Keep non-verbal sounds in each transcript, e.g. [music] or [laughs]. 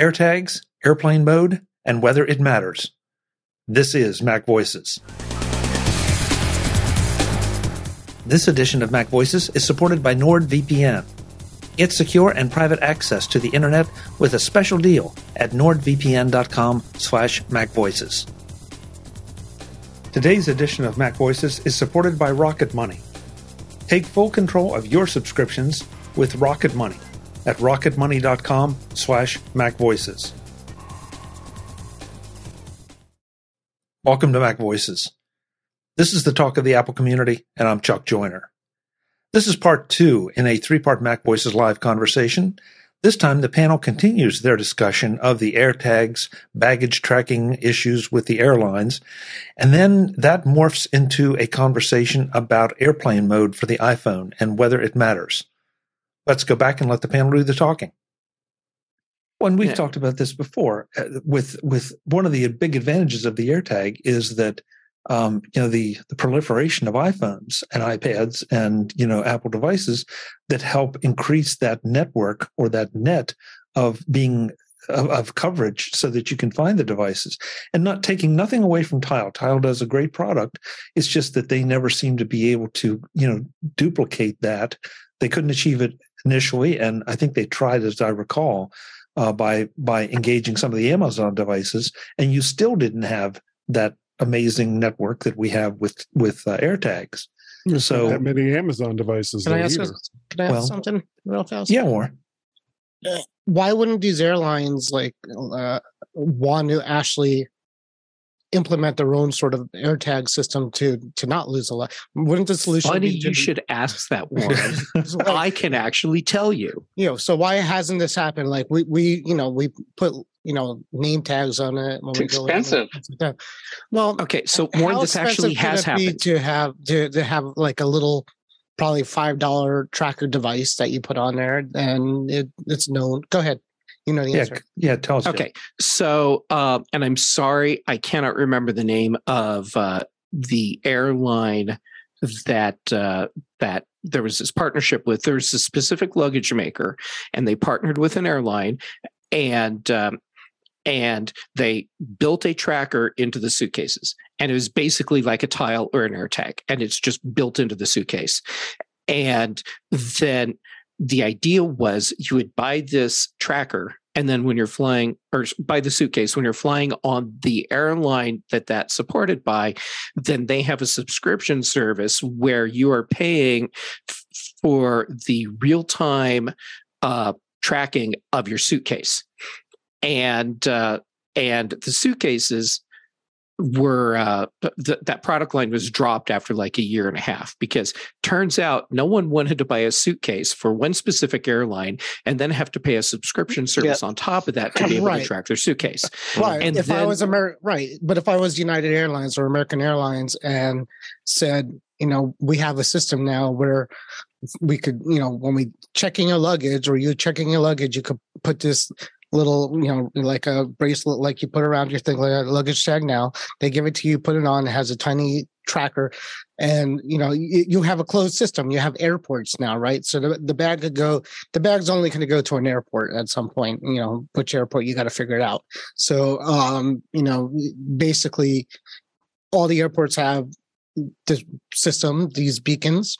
AirTags, airplane mode, and whether it matters. This is Mac Voices. This edition of Mac Voices is supported by NordVPN. Get secure and private access to the internet with a special deal at nordvpn.com slash macvoices. Today's edition of Mac Voices is supported by Rocket Money. Take full control of your subscriptions with Rocket Money at rocketmoney.com slash macvoices. Welcome to Mac Voices. This is the talk of the Apple community, and I'm Chuck Joiner. This is part two in a three part Mac Voices live conversation. This time, the panel continues their discussion of the AirTags baggage tracking issues with the airlines, and then that morphs into a conversation about airplane mode for the iPhone and whether it matters. Let's go back and let the panel do the talking. When we've yeah. talked about this before, uh, with with one of the big advantages of the AirTag is that um, you know the the proliferation of iPhones and iPads and you know Apple devices that help increase that network or that net of being of, of, coverage so that you can find the devices and not taking nothing away from tile tile does a great product it's just that they never seem to be able to you know duplicate that they couldn't achieve it initially, and I think they tried, as I recall, uh, by by engaging some of the Amazon devices, and you still didn't have that amazing network that we have with with uh, AirTags. There's so that many Amazon devices. Can I ask? Either. Can I ask well, something real fast? Yeah, more. Uh, why wouldn't these airlines like uh, want to actually implement their own sort of AirTag system to to not lose a lot. Wouldn't the solution? Funny, you be, should ask that [laughs] one. like, I can actually tell you. You know, so why hasn't this happened? Like we we you know we put you know name tags on it. When it's expensive. Like well, okay, so more this actually has happened to have to to have like a little probably five dollar tracker device that you put on there and it, it's known. Go ahead. You know the yeah, answer. Yeah, tell us. Okay. So, uh, and I'm sorry, I cannot remember the name of uh, the airline that uh, that there was this partnership with. There's a specific luggage maker, and they partnered with an airline, and um, and they built a tracker into the suitcases, and it was basically like a tile or an AirTag, and it's just built into the suitcase, and then the idea was you would buy this tracker and then when you're flying or buy the suitcase when you're flying on the airline that that's supported by then they have a subscription service where you are paying for the real-time uh, tracking of your suitcase. And uh, and the suitcases were uh, th- that product line was dropped after like a year and a half because turns out no one wanted to buy a suitcase for one specific airline and then have to pay a subscription service on top of that to be [clears throat] able right. to track their suitcase. [laughs] Right. And if then, I was Amer- right, but if I was United Airlines or American Airlines and said, you know, we have a system now where we could, you know, when we checking your luggage or you checking your luggage, you could put this little, you know, like a bracelet like you put around your thing, like a luggage tag now. They give it to you, put it on, it has a tiny tracker. And you know, you, you have a closed system. You have airports now, right? So the, the bag could go, the bag's only going to go to an airport at some point, you know, which airport you got to figure it out. So um, you know, basically all the airports have the system, these beacons,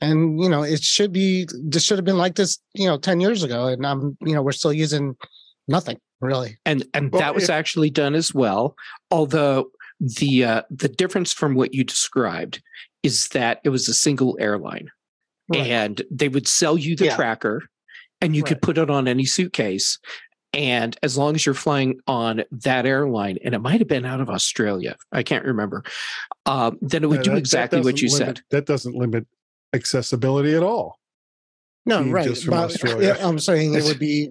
and you know it should be this should have been like this you know 10 years ago and i'm you know we're still using nothing really and and well, that was actually done as well although the uh, the difference from what you described is that it was a single airline right. and they would sell you the yeah. tracker and you right. could put it on any suitcase and as long as you're flying on that airline, and it might have been out of Australia, I can't remember, um, then it would do exactly what you limit, said. That doesn't limit accessibility at all. No, right. But, I'm saying it would be,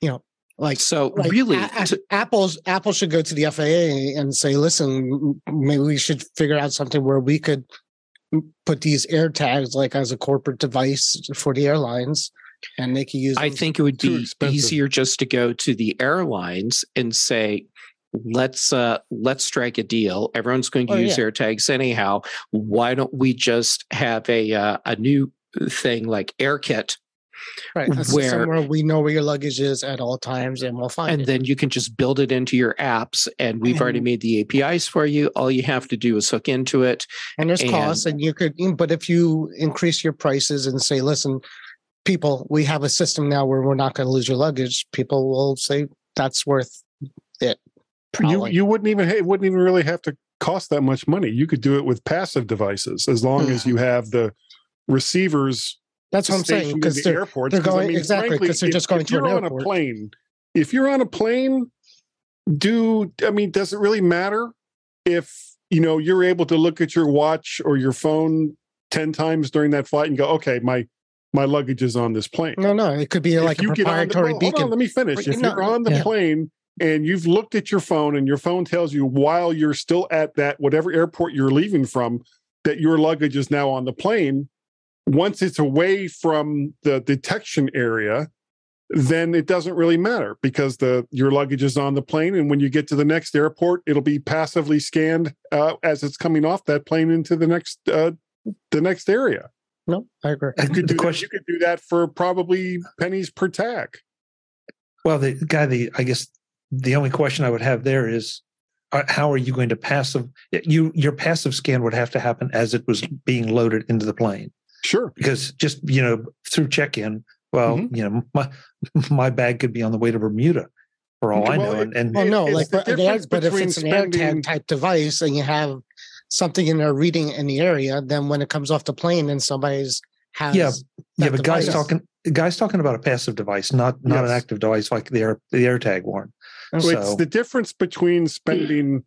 you know, like so. Like really, a- to- Apple's Apple should go to the FAA and say, "Listen, maybe we should figure out something where we could put these air tags like as a corporate device for the airlines." And they can use. I think it would be easier just to go to the airlines and say, let's uh let's strike a deal everyone's going to oh, use yeah. airtags anyhow why don't we just have a uh, a new thing like airkit Right. Where, where, we know where your luggage is at all times and we'll find and it. And then you can just build it into your apps and we've already [laughs] made the APIs for you. All you have to do is hook into it. And there's and, costs and you could but if you increase your prices and say, listen, people, we have a system now where we're not going to lose your luggage, people will say that's worth it. Probably. You you wouldn't even it wouldn't even really have to cost that much money. You could do it with passive devices as long as you have the receivers. That's what I'm saying because the they're, airports. They're going I mean, exactly because they're just going if to an on a plane. If you're on a plane, do I mean does it really matter if you know you're able to look at your watch or your phone ten times during that flight and go, okay, my my luggage is on this plane. No, no, it could be if like a proprietary the, beacon. On, let me finish. If no, you're on the yeah. plane and you've looked at your phone and your phone tells you while you're still at that whatever airport you're leaving from that your luggage is now on the plane once it's away from the detection area then it doesn't really matter because the your luggage is on the plane and when you get to the next airport it'll be passively scanned uh, as it's coming off that plane into the next uh, the next area. No i agree. You could, do question, that, you could do that for probably pennies per tag. Well the guy the i guess the only question I would have there is uh, how are you going to passive you your passive scan would have to happen as it was being loaded into the plane sure because just you know through check-in well mm-hmm. you know my my bag could be on the way to bermuda for all well, i know and, and well no like but, but if it's an. AirTag type device and you have something in there reading in the area then when it comes off the plane and somebody's has yeah yeah but device. guys talking guys talking about a passive device not not yes. an active device like the air the AirTag one so, it's the difference between spending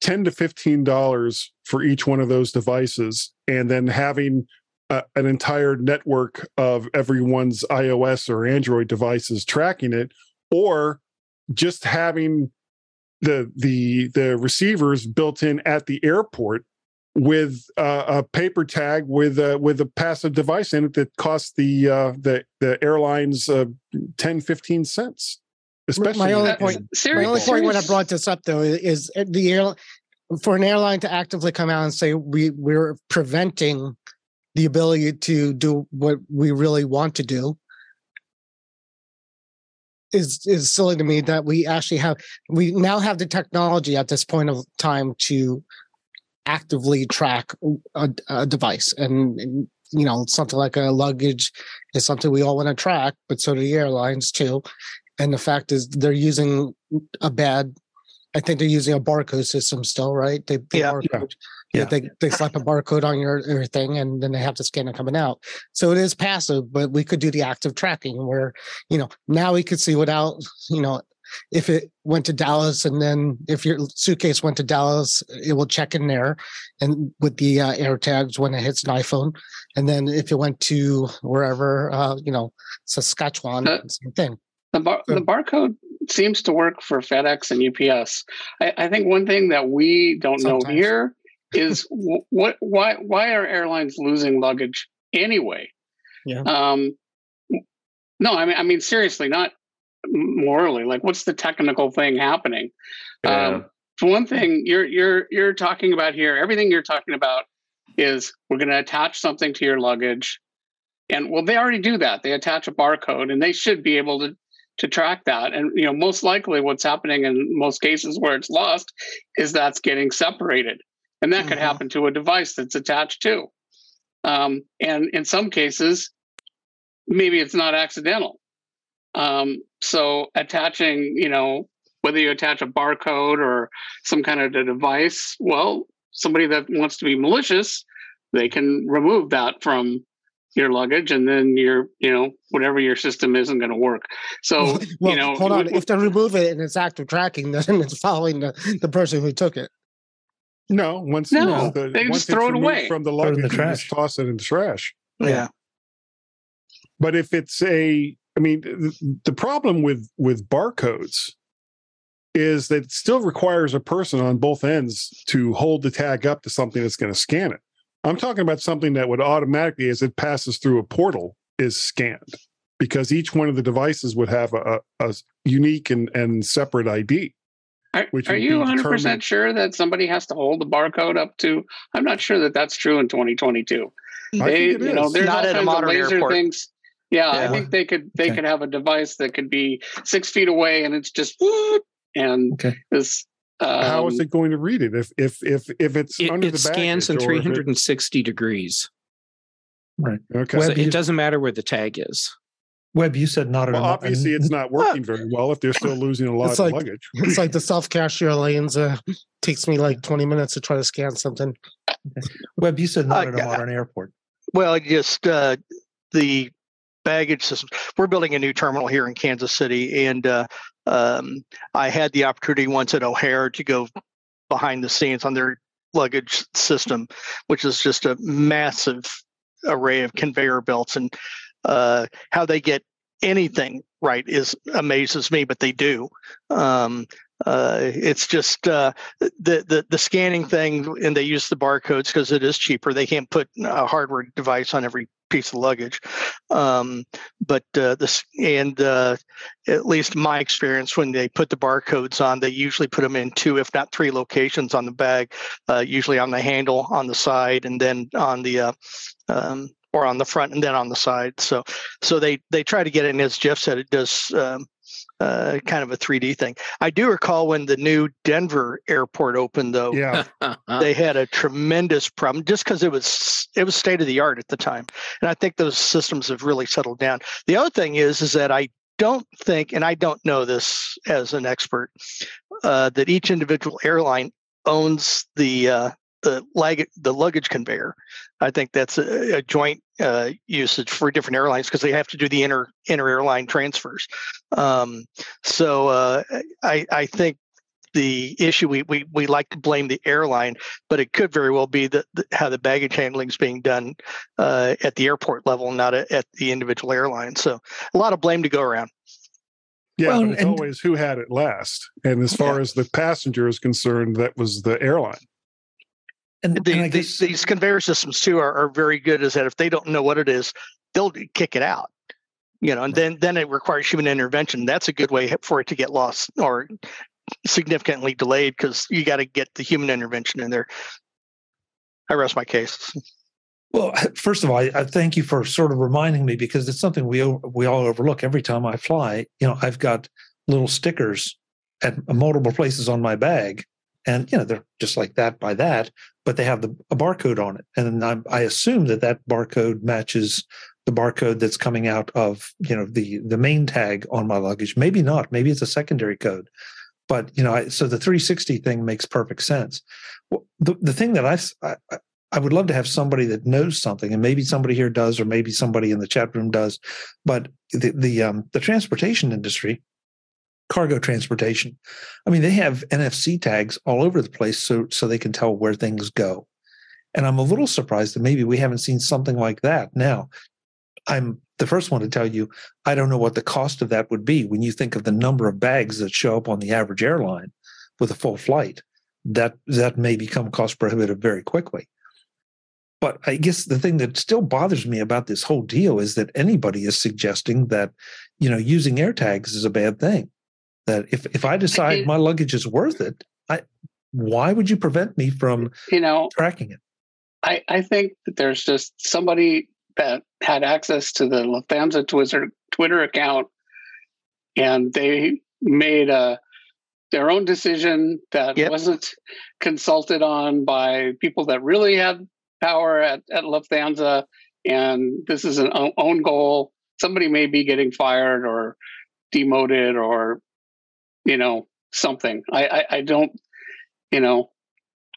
10 to 15 dollars for each one of those devices and then having a, an entire network of everyone's iOS or Android devices tracking it or just having the the the receivers built in at the airport with uh, a paper tag with a, with a passive device in it that costs the uh, the the airlines uh, 10 15 cents Especially my only point. my only point when I brought this up though is the air for an airline to actively come out and say we we're preventing the ability to do what we really want to do is is silly to me that we actually have we now have the technology at this point of time to actively track a, a device. And, and you know something like a luggage is something we all want to track but so do the airlines too. And the fact is they're using a bad I think they're using a barcode system still, right? They yeah, barcode, yeah. They they slap a barcode on your thing, and then they have to scan it coming out. So it is passive, but we could do the active tracking where you know now we could see without you know if it went to Dallas, and then if your suitcase went to Dallas, it will check in there, and with the uh, air tags when it hits an iPhone, and then if it went to wherever, uh, you know, Saskatchewan, uh, same thing. The, bar- the barcode seems to work for FedEx and UPS. I, I think one thing that we don't Sometimes. know here is [laughs] what why why are airlines losing luggage anyway? Yeah. Um, no, I mean I mean seriously, not morally. Like, what's the technical thing happening? Yeah. Um, for one thing, you're you're you're talking about here. Everything you're talking about is we're going to attach something to your luggage, and well, they already do that. They attach a barcode, and they should be able to to track that. And you know, most likely what's happening in most cases where it's lost is that's getting separated. And that mm-hmm. could happen to a device that's attached to. Um, and in some cases, maybe it's not accidental. Um, so attaching, you know, whether you attach a barcode or some kind of a device, well, somebody that wants to be malicious, they can remove that from your luggage and then your you know whatever your system isn't going to work so [laughs] well, you know hold on if they remove it and it's active tracking [laughs] then it's following the, the person who took it no once no, you know, the, they just throw it away. from the luggage the trash. toss it in the trash. Yeah. But if it's a i mean the, the problem with with barcodes is that it still requires a person on both ends to hold the tag up to something that's going to scan it. I'm talking about something that would automatically, as it passes through a portal, is scanned because each one of the devices would have a, a unique and, and separate ID. Are, are you 100% sure that somebody has to hold the barcode up to? I'm not sure that that's true in 2022. I they, you know, there's not all kinds of laser airport. things. Yeah, yeah, I think they could they okay. could have a device that could be six feet away and it's just and okay. this. Um, How is um, it going to read it if if if if it's it, under it the scans in 360 it... degrees. Right. Okay. So it doesn't matter where the tag is. Web, you said not. at Well, obviously, it's not [laughs] working very well if they're still losing a lot it's of like, luggage. It's like [laughs] the self cashier lanes. Uh, takes me like twenty minutes to try to scan something. Web, you said not uh, at a modern airport. Well, just uh, the baggage system. We're building a new terminal here in Kansas City, and uh, um, I had the opportunity once at O'Hare to go behind the scenes on their luggage system, which is just a massive array of conveyor belts and uh, how they get anything right is amazes me, but they do. Um, uh, it's just uh, the, the the scanning thing, and they use the barcodes because it is cheaper. They can't put a hardware device on every piece of luggage. Um, but uh, this and uh, at least my experience, when they put the barcodes on, they usually put them in two, if not three, locations on the bag. Uh, usually on the handle, on the side, and then on the uh, um, or on the front and then on the side. So so they they try to get it. And as Jeff said, it does. Um, uh, kind of a 3D thing. I do recall when the new Denver airport opened, though. Yeah, [laughs] they had a tremendous problem just because it was it was state of the art at the time, and I think those systems have really settled down. The other thing is is that I don't think, and I don't know this as an expert, uh, that each individual airline owns the uh, the lag the luggage conveyor. I think that's a, a joint uh, usage for different airlines because they have to do the inter inter airline transfers. Um, so uh, I I think the issue we, we we like to blame the airline, but it could very well be that how the baggage handling is being done uh, at the airport level, not at, at the individual airline. So a lot of blame to go around. Yeah, well, but it's and, always who had it last. And as far yeah. as the passenger is concerned, that was the airline. And, the, and guess, these conveyor systems too are, are very good. Is that if they don't know what it is, they'll kick it out. You know, and then then it requires human intervention. That's a good way for it to get lost or significantly delayed because you got to get the human intervention in there. I rest my case. Well, [laughs] first of all, I, I, thank you for sort of reminding me because it's something we we all overlook every time I fly. You know, I've got little stickers at multiple places on my bag and you know they're just like that by that but they have the a barcode on it. And I, I assume that that barcode matches the barcode that's coming out of you know the the main tag on my luggage. Maybe not. Maybe it's a secondary code. But you know I, so the 360 thing makes perfect sense. The, the thing that I, I I would love to have somebody that knows something, and maybe somebody here does, or maybe somebody in the chat room does. But the the um, the transportation industry cargo transportation. I mean, they have NFC tags all over the place so so they can tell where things go. And I'm a little mm-hmm. surprised that maybe we haven't seen something like that. Now, I'm the first one to tell you I don't know what the cost of that would be when you think of the number of bags that show up on the average airline with a full flight. That that may become cost prohibitive very quickly. But I guess the thing that still bothers me about this whole deal is that anybody is suggesting that, you know, using AirTags is a bad thing that if if I decide my luggage is worth it, I why would you prevent me from you know tracking it? I I think that there's just somebody that had access to the Lufthansa Twitter Twitter account, and they made a their own decision that yep. wasn't consulted on by people that really had power at, at Lufthansa. And this is an own goal. Somebody may be getting fired or demoted or you know something. I I, I don't you know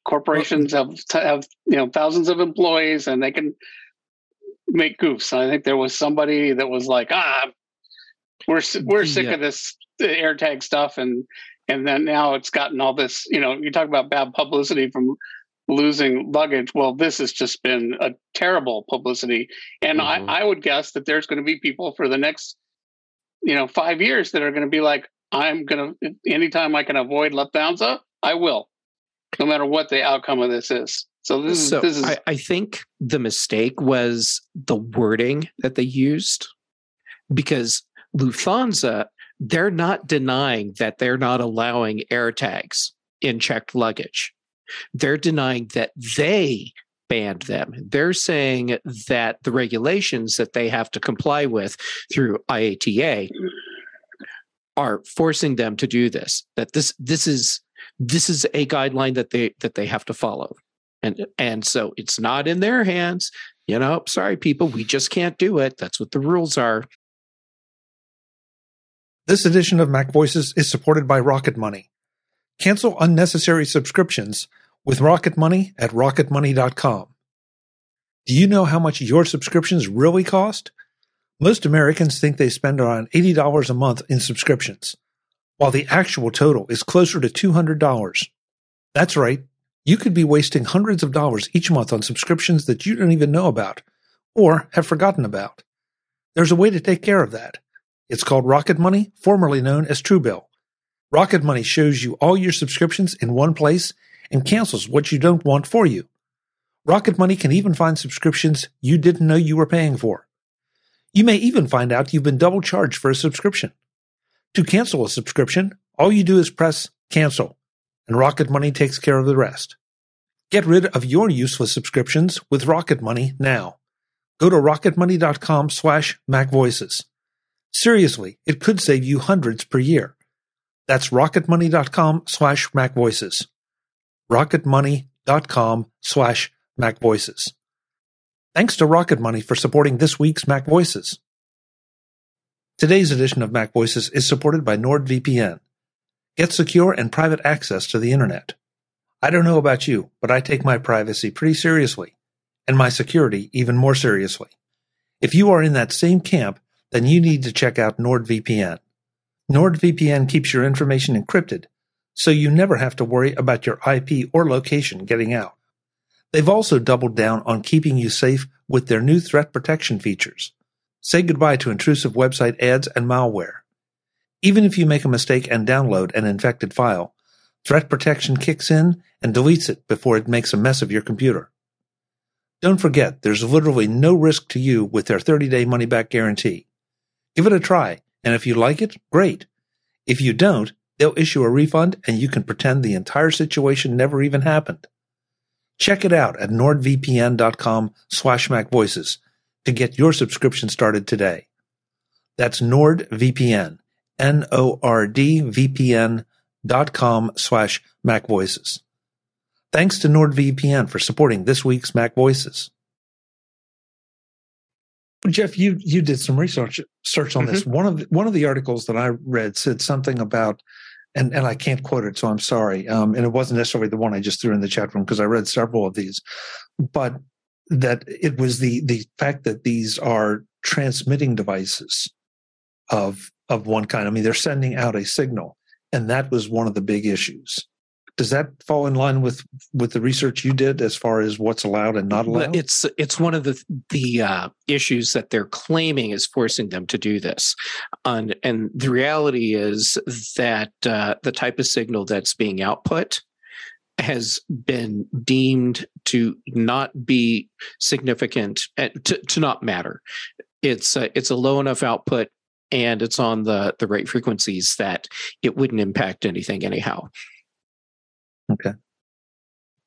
corporations have have you know thousands of employees and they can make goofs. I think there was somebody that was like, ah, we're we're sick yeah. of this AirTag stuff, and and then now it's gotten all this. You know, you talk about bad publicity from losing luggage. Well, this has just been a terrible publicity, and mm-hmm. I I would guess that there's going to be people for the next you know five years that are going to be like, I'm going to, anytime I can avoid Lufthansa, uh, I will, no matter what the outcome of this is. So this is, so this is. I, I think the mistake was the wording that they used because Lufthansa, they're not denying that they're not allowing air tags in checked luggage. They're denying that they banned them. They're saying that the regulations that they have to comply with through IATA are forcing them to do this. That this this is this is a guideline that they that they have to follow. And and so it's not in their hands. You know, sorry people, we just can't do it. That's what the rules are. This edition of Mac Voices is supported by Rocket Money. Cancel unnecessary subscriptions with Rocket Money at rocketmoney.com. Do you know how much your subscriptions really cost? Most Americans think they spend around $80 a month in subscriptions, while the actual total is closer to $200. That's right. You could be wasting hundreds of dollars each month on subscriptions that you don't even know about or have forgotten about. There's a way to take care of that. It's called Rocket Money, formerly known as Truebill. Rocket Money shows you all your subscriptions in one place and cancels what you don't want for you. Rocket Money can even find subscriptions you didn't know you were paying for. You may even find out you've been double charged for a subscription. To cancel a subscription, all you do is press cancel, and Rocket Money takes care of the rest. Get rid of your useless subscriptions with Rocket Money now. Go to rocketmoney.com slash macvoices. Seriously, it could save you hundreds per year. That's rocketmoney.com slash macvoices. rocketmoney.com slash macvoices. Thanks to Rocket Money for supporting this week's Mac Voices. Today's edition of Mac Voices is supported by NordVPN. Get secure and private access to the internet. I don't know about you, but I take my privacy pretty seriously, and my security even more seriously. If you are in that same camp, then you need to check out NordVPN. NordVPN keeps your information encrypted, so you never have to worry about your IP or location getting out. They've also doubled down on keeping you safe with their new threat protection features. Say goodbye to intrusive website ads and malware. Even if you make a mistake and download an infected file, threat protection kicks in and deletes it before it makes a mess of your computer. Don't forget, there's literally no risk to you with their 30 day money back guarantee. Give it a try and if you like it, great. If you don't, they'll issue a refund and you can pretend the entire situation never even happened. Check it out at nordvpn.com slash macvoices to get your subscription started today. That's NordVPN, N-O-R-D-V-P-N dot com slash macvoices. Thanks to NordVPN for supporting this week's Mac Voices. Jeff, you you did some research search on mm-hmm. this. One of the, one of the articles that I read said something about, and and I can't quote it, so I'm sorry. Um, and it wasn't necessarily the one I just threw in the chat room because I read several of these, but that it was the the fact that these are transmitting devices of of one kind. I mean, they're sending out a signal, and that was one of the big issues does that fall in line with with the research you did as far as what's allowed and not allowed? It's it's one of the the uh, issues that they're claiming is forcing them to do this. And and the reality is that uh, the type of signal that's being output has been deemed to not be significant uh, to, to not matter. It's a, it's a low enough output and it's on the the right frequencies that it wouldn't impact anything anyhow Okay.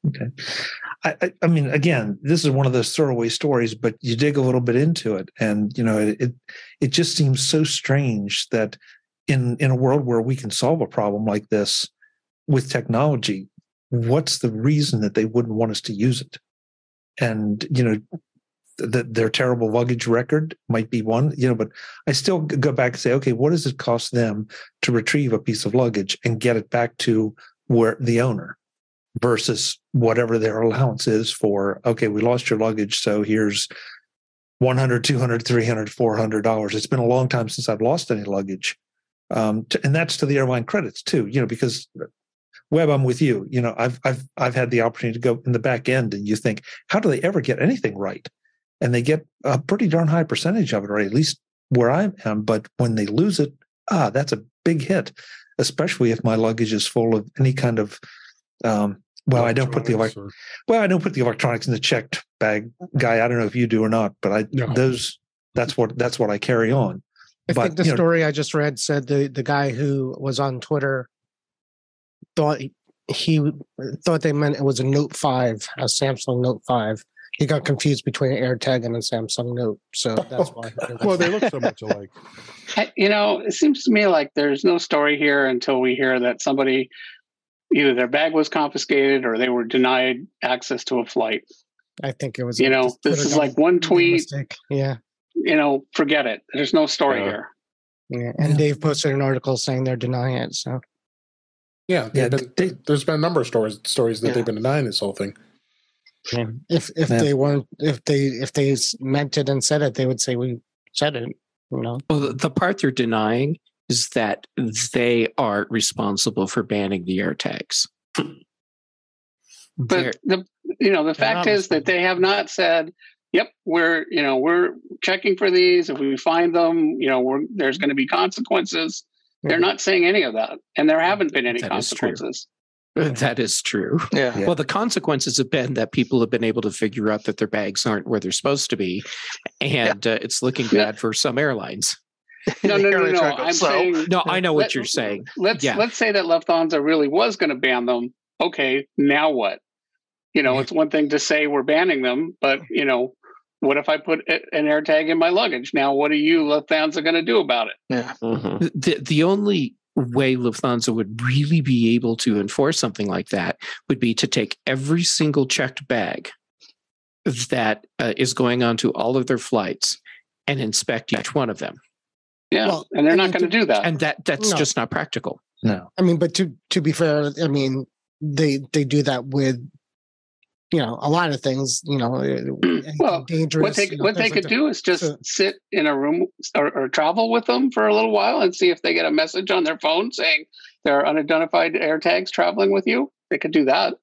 Okay. I, I, I, mean, again, this is one of those throwaway stories, but you dig a little bit into it, and you know, it it just seems so strange that in in a world where we can solve a problem like this with technology, what's the reason that they wouldn't want us to use it? And you know, that their terrible luggage record might be one, you know, but I still go back and say, okay, what does it cost them to retrieve a piece of luggage and get it back to where the owner versus whatever their allowance is for okay we lost your luggage so here's 100 200 300 400 dollars. It's been a long time since i've lost any luggage. Um, to, and that's to the airline credits too you know because web i'm with you you know i've i've i've had the opportunity to go in the back end and you think how do they ever get anything right? And they get a pretty darn high percentage of it or at least where i am but when they lose it ah that's a big hit especially if my luggage is full of any kind of um, well, I don't put the elect- or... well, I don't put the electronics in the checked bag, guy. I don't know if you do or not, but I no. those that's what that's what I carry on. I but, think the story know, I just read said the the guy who was on Twitter thought he thought they meant it was a Note Five, a Samsung Note Five. He got confused between an AirTag and a Samsung Note, so [laughs] that's why. well, they look so much alike. [laughs] You know, it seems to me like there's no story here until we hear that somebody either their bag was confiscated or they were denied access to a flight. I think it was. You know, this is like one tweet. Mistake. Yeah. You know, forget it. There's no story Yeah. here. Yeah, and Dave posted an article saying they're denying it. So Yeah, Yeah, been- they- there's been a number of stories stories that Yeah. they've been denying this whole thing. If if Yeah. they weren't, if they if they meant it and said it, they would say we said it. You know, Well, the- the part they're denying is that they are responsible for banning the airtags. They're- But the you know, the fact is that they have not said, "Yep, we're you know we're checking for these. If we find them, you know, we're, there's going to be consequences." They're mm-hmm. not saying any of that, and there haven't been any That is true. consequences. [laughs] that is true. Yeah. Yeah. Well, the consequences have been that people have been able to figure out that their bags aren't where they're supposed to be, and uh, it's looking bad for some airlines. No, no, no, Airlines no. I'm slow. saying No, I know what Let- you're saying. let's Yeah. let's say that Lufthansa really was going to ban them. Okay, now what? You know, it's one thing to say we're banning them, but you know, what if I put a- an AirTag in my luggage? Now, what are you Lufthansa going to do about it? Yeah. The the only way Lufthansa would really be able to enforce something like that would be to take every single checked bag that uh, is going onto all of their flights and inspect each one of them, Yeah, Well, and they're I not going to do that. and that that's No. just not practical. No. I mean, but to to be fair, I mean they they do that with you know a lot of things. You know, eh, [clears throat] eh, Well, dangerous. what they you know, what they like could do is just So- sit in a room or, or travel with them for a little while and see if they get a message on their phone saying there are unidentified AirTags traveling with you. They could do that.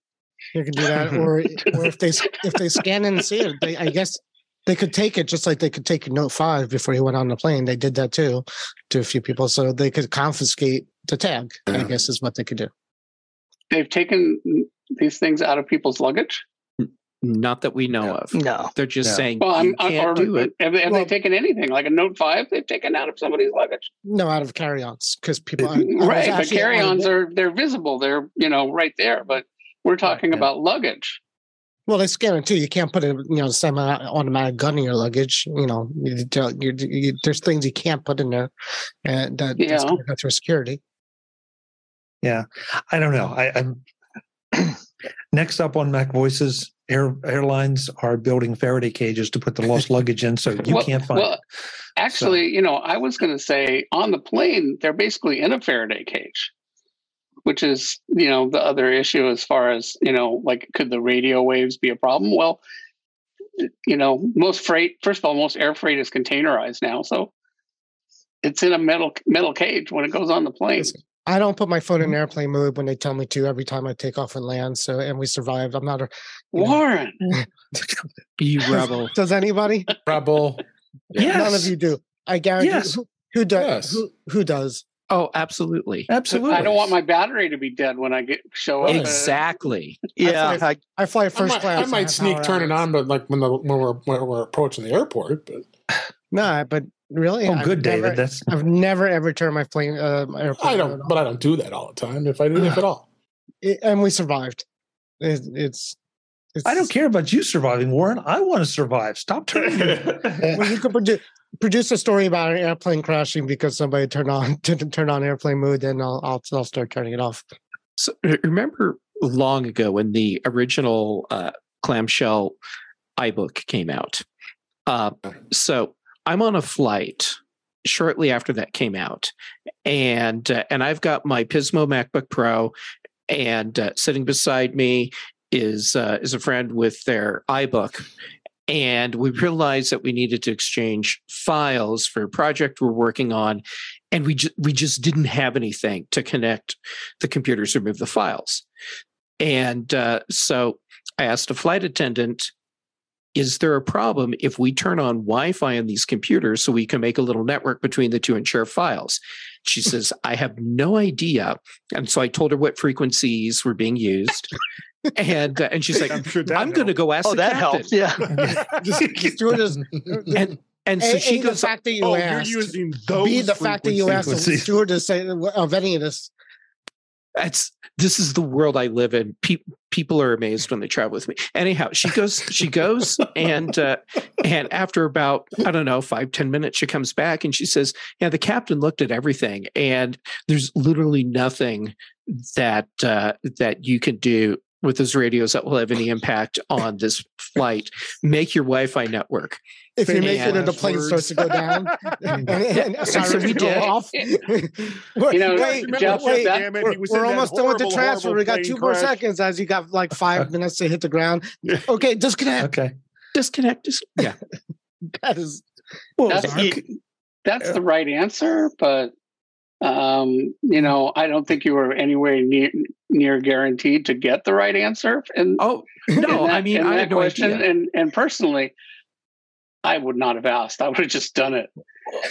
they can do that, or [laughs] or if they if they scan and see it, they I guess they could take it just like they could take a Note Five before he went on the plane. They did that too to a few people, so they could confiscate the tag. I guess is what they could do. They've taken these things out of people's luggage. Not that we know of. No. They're just Yeah. saying Well, you I'm, can't or do it. Have, have Well- they taken anything like a Note Five? They've taken out of somebody's luggage, No, out of carry-ons because people I- I right? But actually on a carry-ons are they're visible. They're you know right there. But we're talking yeah. about luggage. Well, they scan it too. You can't put a you know semi-automatic gun in your luggage. You know, you, you, you, there's things you can't put in there, and that that's gonna go through security. Yeah, I don't know. I, I'm [clears throat] next up on Mac Voices. Air, airlines are building Faraday cages to put the lost [laughs] luggage in, so you well, can't find well, it. Actually, you know, I was going to say on the plane they're basically in a Faraday cage, which is you know the other issue as far as you know, like could the radio waves be a problem? Well, you know, most freight. First of all, most air freight is containerized now, so it's in a metal metal cage when it goes on the plane. Listen, I don't put my phone in mm-hmm. airplane mode when they tell me to every time I take off and land. So, and we survived. I'm not a. Warren, [laughs] You rebel. Does anybody? Rebel. Yes. None of you do. I guarantee. Yes. Who, who does? Yes. Who, who does? Oh, absolutely. Absolutely. I don't want my battery to be dead when I get show up. Right. Exactly. Yeah. thought I, I fly I first might, class. I a might sneak hour turn it on, but like when the when we're when we're approaching the airport. But No, but really, Oh, I've good, never- David. That's I've never ever turned my plane. Uh, my airplane I don't. But I don't do that all the time. If I do, if at all. [sighs] It- and we survived. It, it's, it's. I don't care about you surviving, Warren. I want to survive. Stop turning. Well, [laughs] you could produ- produce a story about an airplane crashing because somebody turned on [laughs] didn't turn on airplane mode. Then I'll, I'll I'll start turning it off. So remember long ago when the original uh, clamshell iBook came out. Uh, so I'm on a flight shortly after that came out, and uh, and I've got my Pismo MacBook Pro, and uh, sitting beside me is uh, is a friend with their iBook. And we realized that we needed to exchange files for a project we're working on, and we ju- we just didn't have anything to connect the computers or move the files. And uh, so I asked a flight attendant, is there a problem if we turn on Wi Fi on these computers so we can make a little network between the two and share files? She says, I have no idea. And so I told her what frequencies were being used. And, uh, and she's like, I'm sure I'm going to go ask oh, the that captain. helps. Yeah. [laughs] Just, just do it as. And, and so A- she A, goes, the fact that you oh, asked. you're using those. B, the fact that you asked the frequencies. stewardess say, of any of this. That's this is the world I live in. Pe- people are amazed when they travel with me. Anyhow, she goes, she goes, and uh, and after about I don't know five ten minutes, she comes back and she says, "Yeah, the captain looked at everything, and there's literally nothing that uh, that you can do with those radios that will have any impact on this flight. Make your Wi-Fi network." If you Famous make it and the plane words. starts to go down, [laughs] and, and, and So sirens we go did. off. You [laughs] know, wait, Jeff, wait, that- damn it, we're, we're in that almost done with the transfer. We got plane two more seconds as you got like five [laughs] minutes to hit the ground. Okay, disconnect. Okay. Disconnect. Dis- yeah. That is Well, That's, Zark- that's the right answer, but um, you know, I don't think you were anywhere near near guaranteed to get the right answer. And Oh no, I mean I had no question. idea. And and personally, I would not have asked. I would have just done it.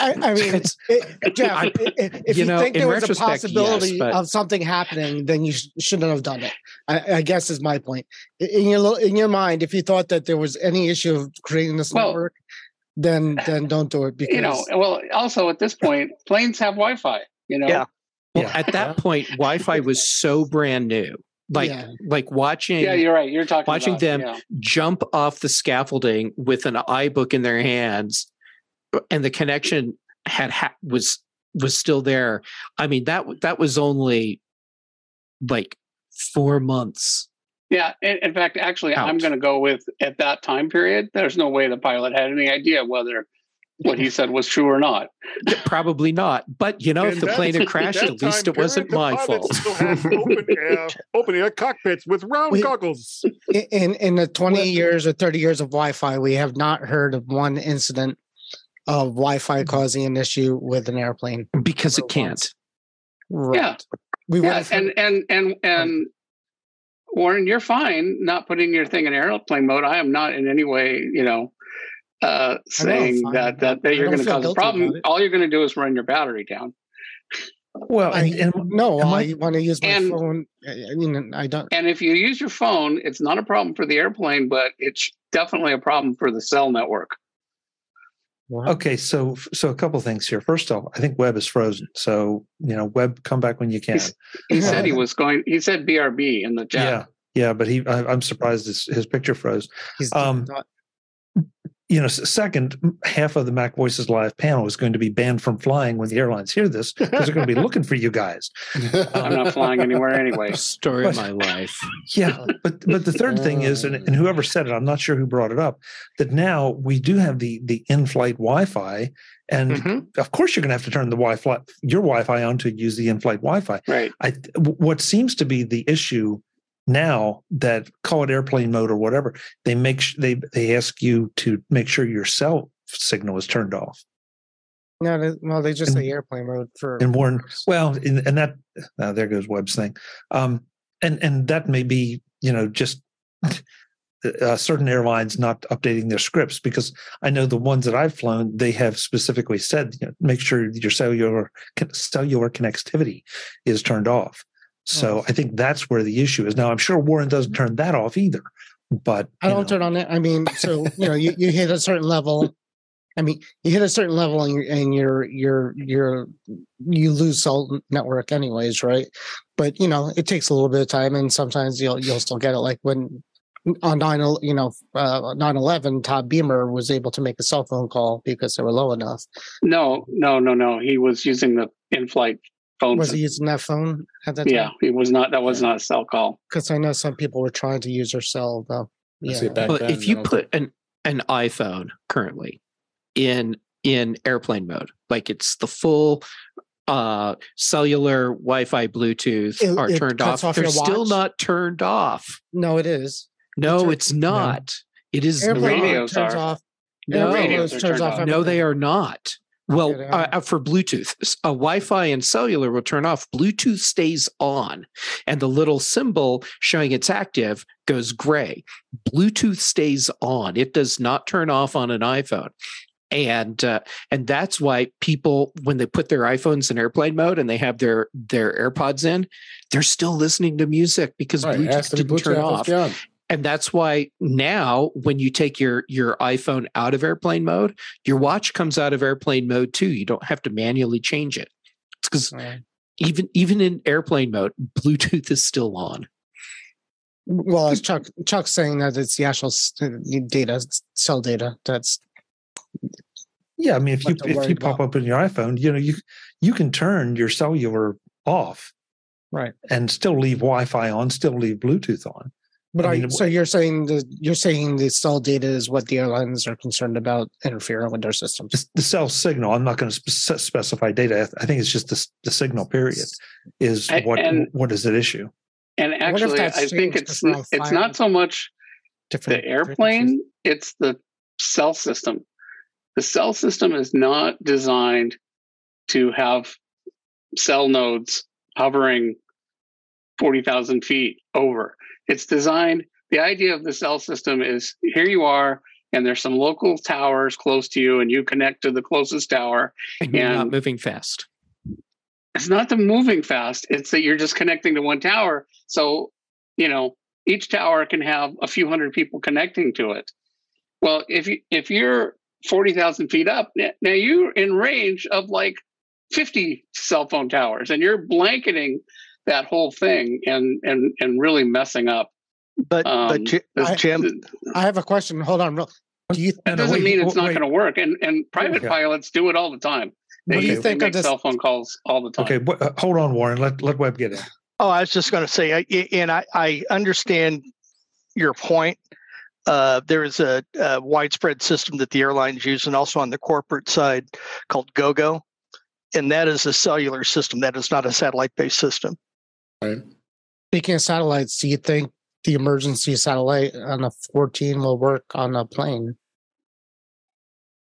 I, I mean, It's- it, Jeff, I- i- i- if you you, know, think there was a retrospect, yes, possibility but- of something happening, then you sh- shouldn't have done it. I, I guess is my point. In your in your mind, if you thought that there was any issue of creating this Well- network, then then don't do it because You know. Well, also at this point, planes have Wi-Fi. You know. Yeah. Well, Yeah. at that point, Wi-Fi was so brand new. Like Yeah. like watching Yeah, you're right. You're talking Watching about, them yeah. jump off the scaffolding with an iBook in their hands, and the connection had ha- was was still there. I mean that that was only like four months. Yeah, in, in fact, actually, I'm going to go with at that time period. There's no way the pilot had any idea whether what he said was true or not. Probably not. But you know, if the plane had crashed, that at least it wasn't the my fault. Still [laughs] open uh, air, open air cockpits with round We- goggles. in in the 20 Well- years or 30 years of Wi-Fi, we have not heard of one incident of Wi-Fi mm-hmm. causing an issue with an airplane. because it can't. Yeah. We Yeah, have and and and and Warren, you're fine not putting your thing in airplane mode. I am not in any way, you know, uh, saying fine. that that, that you're going to cause a problem. All you're going to do is run your battery down. well, I, and, and no, I I- want to use my and- phone. I I mean, I don't. And if you use your phone, it's not a problem for the airplane, but it's definitely a problem for the cell network. okay, so so a couple things here. First off, I think Web is frozen. So you know, Web, come back when you can. He's- He said he was going. He said BRB in the chat. Yeah, yeah, but he, I, I'm surprised his, his picture froze. He's Um, not- you know, second, half of the Mac Voices Live panel is going to be banned from flying when the airlines hear this because they're going to be looking for you guys. [laughs] I'm not flying anywhere anyway. [laughs] Story of my life. Yeah, but but the third thing is, and, and whoever said it, I'm not sure who brought it up, that now we do have the the in-flight Wi-Fi, and Mhm. of course you're going to have to turn the Wi-Fi your Wi-Fi on to use the in-flight Wi-Fi. Right. I w- what seems to be the issue now that call it airplane mode or whatever they make sh- they they ask you to make sure your cell signal is turned off. No, they, well, they just and- say airplane mode for. and warn well and, and that uh, there goes web's thing. Um and and that may be you know just uh, certain airlines not updating their scripts because i know the ones that i've flown they have specifically said you know, make sure your cellular cellular connectivity is turned off so Oh. i think that's where the issue is now i'm sure warren doesn't turn that off either but I don't know, turn on it. I mean, so you know, you, you hit a certain level. I mean, you hit a certain level and you're and you're you're you're you lose cell network anyways, right? But you know, it takes a little bit of time, and sometimes you'll you'll still get it. Like when on nine, you know, uh, nine eleven, Todd Beamer was able to make a cell phone call because they were low enough. No, no, no, no. He was using the in-flight phone. Was system. he using that phone at that time? Yeah, he was not. That was not a cell call. because I know some people were trying to use their cell though. I see Yeah, back But then, if you know, put an an iPhone currently in in airplane mode, like it's the full uh cellular Wi-Fi Bluetooth It- are it turned off. off They're still not turned off. no, it is. No, turn- it's not. It is Airplane not. mode radios turns are. off. No, radios mode turns off. off. no, they are not. Well, uh, uh, for Bluetooth, a Wi-Fi and cellular will turn off. Bluetooth stays on, and the little symbol showing it's active goes gray. Bluetooth stays on; it does not turn off on an iPhone, and uh, and that's why people, when they put their iPhones in airplane mode and they have their their AirPods in, they're still listening to music because right, Bluetooth didn't turn Bluetooth off on. And that's why now when you take your your iphone out of airplane mode your watch comes out of airplane mode too you don't have to manually change it it's because Yeah. even even in airplane mode, Bluetooth is still on. Well, as Chuck Chuck's saying that it's the actual uh, data, cell data. That's Yeah, I mean, if you if worry you pop about. up in your iPhone, you know you you can turn your cellular off, Right. and still leave Wi-Fi on, still leave Bluetooth on. But I are mean, you, so you're saying the you're saying the cell data is what the airlines are concerned about interfering with their systems? The, the cell signal. I'm not going to spe- specify data. I think it's just the, the signal. Period is I- what and- what is at issue. And I wonder if actually, I think it's because it's not so much Different the airplane; it's the cell system. The cell system is not designed to have cell nodes hovering forty thousand feet over. It's designed. The idea of the cell system is here you are, and there's some local towers close to you, and you connect to the closest tower, And you're not moving fast. it's not the moving fast it's that you're just connecting to one tower so you know each tower can have a few hundred people connecting to it well if you if you're 40,000 feet up now you're in range of like 50 cell phone towers and you're blanketing that whole thing and and and really messing up But um, but Ji- I- Jim, I have a question. Hold on. real- Do you that No, no, doesn't wait, mean it's wait, not going to work and and private Okay. pilots do it all the time they, what do you they make of this? cell phone calls all the time Okay, wh- uh, hold on, Warren. Let let Web get in. Oh, I was just going to say, I- and I, I understand your point. Uh, there is a, a widespread system that the airlines use, and also on the corporate side called GoGo, and that is a cellular system. That is not a satellite-based system. Right. Speaking of satellites, do you think the emergency satellite on a 14 will work on a plane?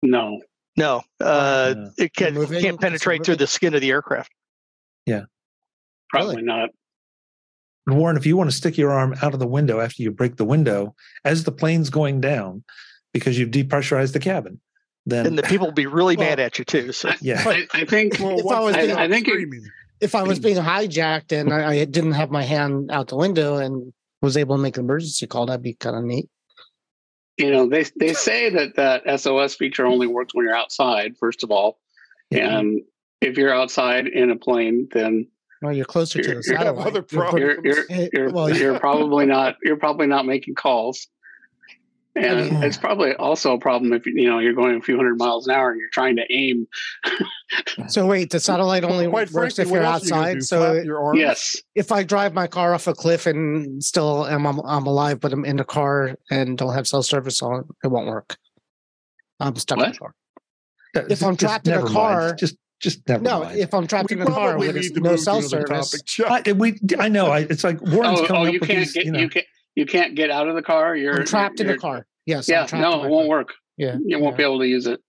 no No, uh, No. it can, Moving? can't penetrate through the skin of the aircraft. Yeah. Probably Really? not Warren, if you want to stick your arm out of the window after you break the window as the plane's going down because you've depressurized the cabin, then And the people will be really Well- mad at you too. So yeah, I, I think Well, If I was once being- they I- I think it- screaming. If I was being hijacked and I, I didn't have my hand out the window and was able to make an emergency call, that'd be kind of neat. you know they they say that that SOS feature only works when you're outside. First of all, Yeah. and if you're outside in a plane, then Well, you're closer to You're- the you satellite. [laughs] You're you're you're, well, you're probably not you're probably not making calls. And mean- it's probably also a problem if you know you're going a few hundred miles an hour and you're trying to aim. [laughs] So wait, the satellite only Quite works frankly, if you're else are you outside. do? So Flap your arms? Yes, if I drive my car off a cliff and still am I'm, I'm alive, but I'm in the car and don't have cell service on, it won't work. I'm stuck in the car. If if I'm trapped in a car- just just never No, mind. if I'm trapped We in a car probably with need no cell service, topic, I, we, I know. I, it's like Warren's oh, coming oh up you with can't these. get you know, you can't get out of the car. You're I'm trapped in you're, a car. Yes. Yeah, no, it won't car. work. Yeah. You won't yeah. be able to use it.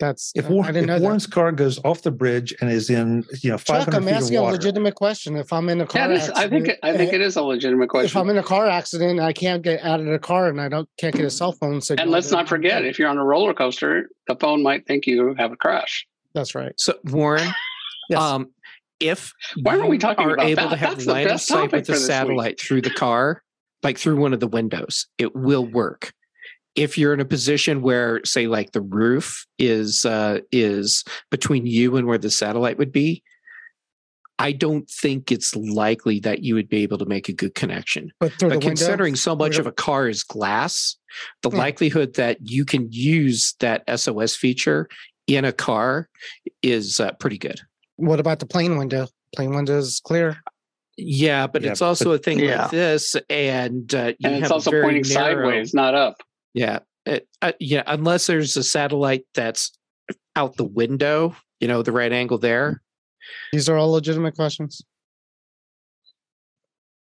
That's if, I Warren, if that. Warren's car goes off the bridge and is in you know Chuck, 500 I'm feet of asking a legitimate question. If I'm in a car Yeah, this, I think I think eh, it is a legitimate question. if. I'm in a car accident, and I can't get out of the car, and I don't can't get a cell phone signal. and let's not forget, if you're on a roller coaster, the phone might think you have a crash. that's right. So Warren, Yes. um, if Why aren't we you talking are about able that? to have That's the line of best sight topic with for the this week. satellite through the car, like through one of the windows, it will work. If you're in a position where, say, like the roof is uh, is between you and where the satellite would be, I don't think it's likely that you would be able to make a good connection. but through But the window, considering so much of a car is glass, the Hmm. likelihood that you can use that SOS feature in a car is uh, pretty good. what about the plane window? Plane window is clear. Yeah, but Yeah, it's also a thing Yeah. like this, and uh, you And it's have also very pointing narrow- sideways, not up. Yeah, it, uh, yeah. Unless there's a satellite that's out the window, you know, the right angle there. These are all legitimate questions.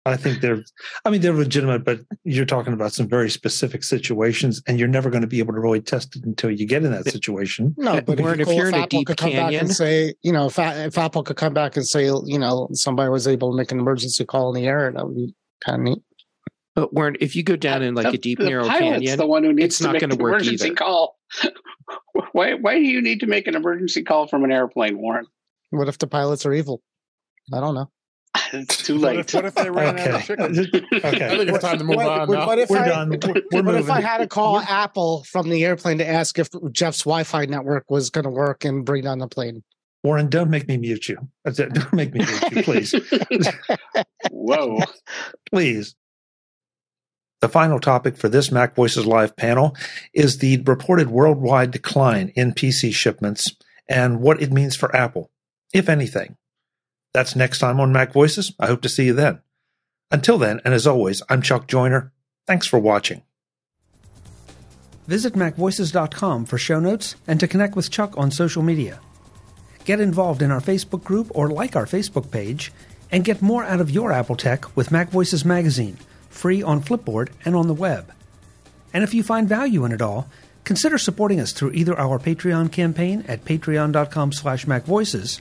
I think they're, I mean, they're legitimate, but you're talking about some very specific situations, and you're never going to be able to really test it until you get in that situation. No, but Warren, if, if you're in a Apple deep could come back canyon- and say, you know, if, if Apple could come back and say, you know, somebody was able to make an emergency call in the air, that would be kind of neat. But Warren, if you go down in like The- a deep the narrow canyon, the one who needs it's to not make gonna an work emergency either. call. [laughs] why? Why do you need to make an emergency call from an airplane, Warren? What if the pilots are evil? I don't know. [laughs] It's too What late. if, what if they ran out of Okay, chicken? [laughs] I okay, think it's time to move What- on what- what if we're I- done. We're, we're what if I had to call Apple from the airplane to ask if Jeff's Wi-Fi network was going to work and bring down the plane? Warren, don't make me mute you. [laughs] Don't make me mute you, please. Whoa. please. The final topic for this Mac Voices Live panel is the reported worldwide decline in PC shipments and what it means for Apple, if anything. That's next time on Mac Voices. I hope to see you then. Until then, and as always, I'm Chuck Joiner. Thanks for watching. Visit MacVoices.com for show notes and to connect with Chuck on social media. Get involved in our Facebook group or like our Facebook page, and get more out of your Apple tech with Mac Voices Magazine, free on Flipboard and on the web. And if you find value in it all, consider supporting us through either our Patreon campaign at patreon.com slash macvoices